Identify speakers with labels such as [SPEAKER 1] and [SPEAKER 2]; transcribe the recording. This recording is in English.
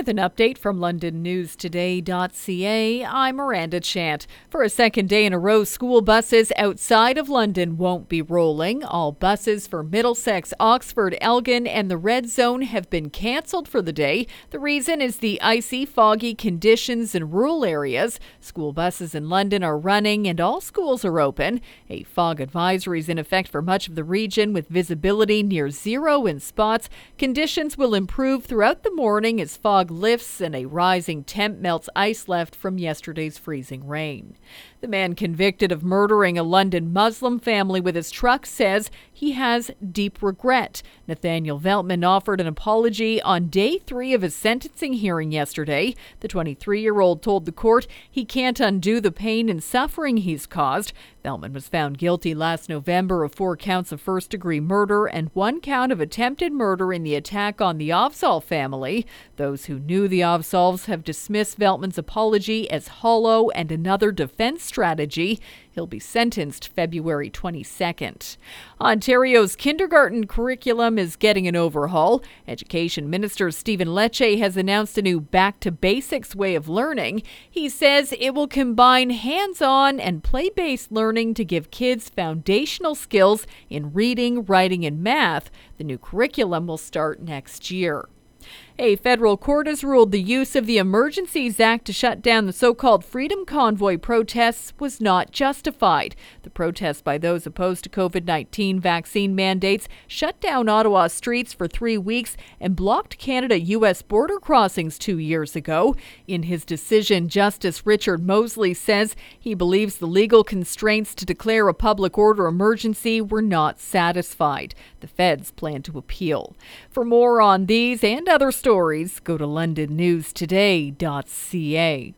[SPEAKER 1] With an update from LondonNewsToday.ca, I'm Miranda Chant. For a second day in a row, school buses outside of London won't be rolling. All buses for Middlesex, Oxford, Elgin, and the Red Zone have been cancelled for the day. The reason is the icy, foggy conditions in rural areas. School buses in London are running and all schools are open. A fog advisory is in effect for much of the region with visibility near zero in spots. Conditions will improve throughout the morning as fog lifts and a rising temp melts ice left from yesterday's freezing rain. The man convicted of murdering a London Muslim family with his truck says he has deep regret. Nathaniel Veltman offered an apology on day three of his sentencing hearing yesterday. The 23 year old told the court he can't undo the pain and suffering he's caused. Veltman was found guilty last November of four counts of first degree murder and one count of attempted murder in the attack on the Afzaal family. Those who knew the Afzaals have dismissed Veltman's apology as hollow and another defense strategy. He'll be sentenced February 22nd. Ontario's kindergarten curriculum is getting an overhaul. Education Minister Stephen Lecce has announced a new back to basics way of learning. He says it will combine hands on and play based learning to give kids foundational skills in reading, writing, and math. The new curriculum will start next year. A federal court has ruled the use of the Emergencies Act to shut down the so called Freedom Convoy protests was not justified. The protests by those opposed to COVID 19 vaccine mandates shut down Ottawa streets for three weeks and blocked Canada U.S. border crossings two years ago. In his decision, Justice Richard Mosley says he believes the legal constraints to declare a public order emergency were not satisfied. The feds plan to appeal. For more on these and other stories, go to londonnewstoday.ca.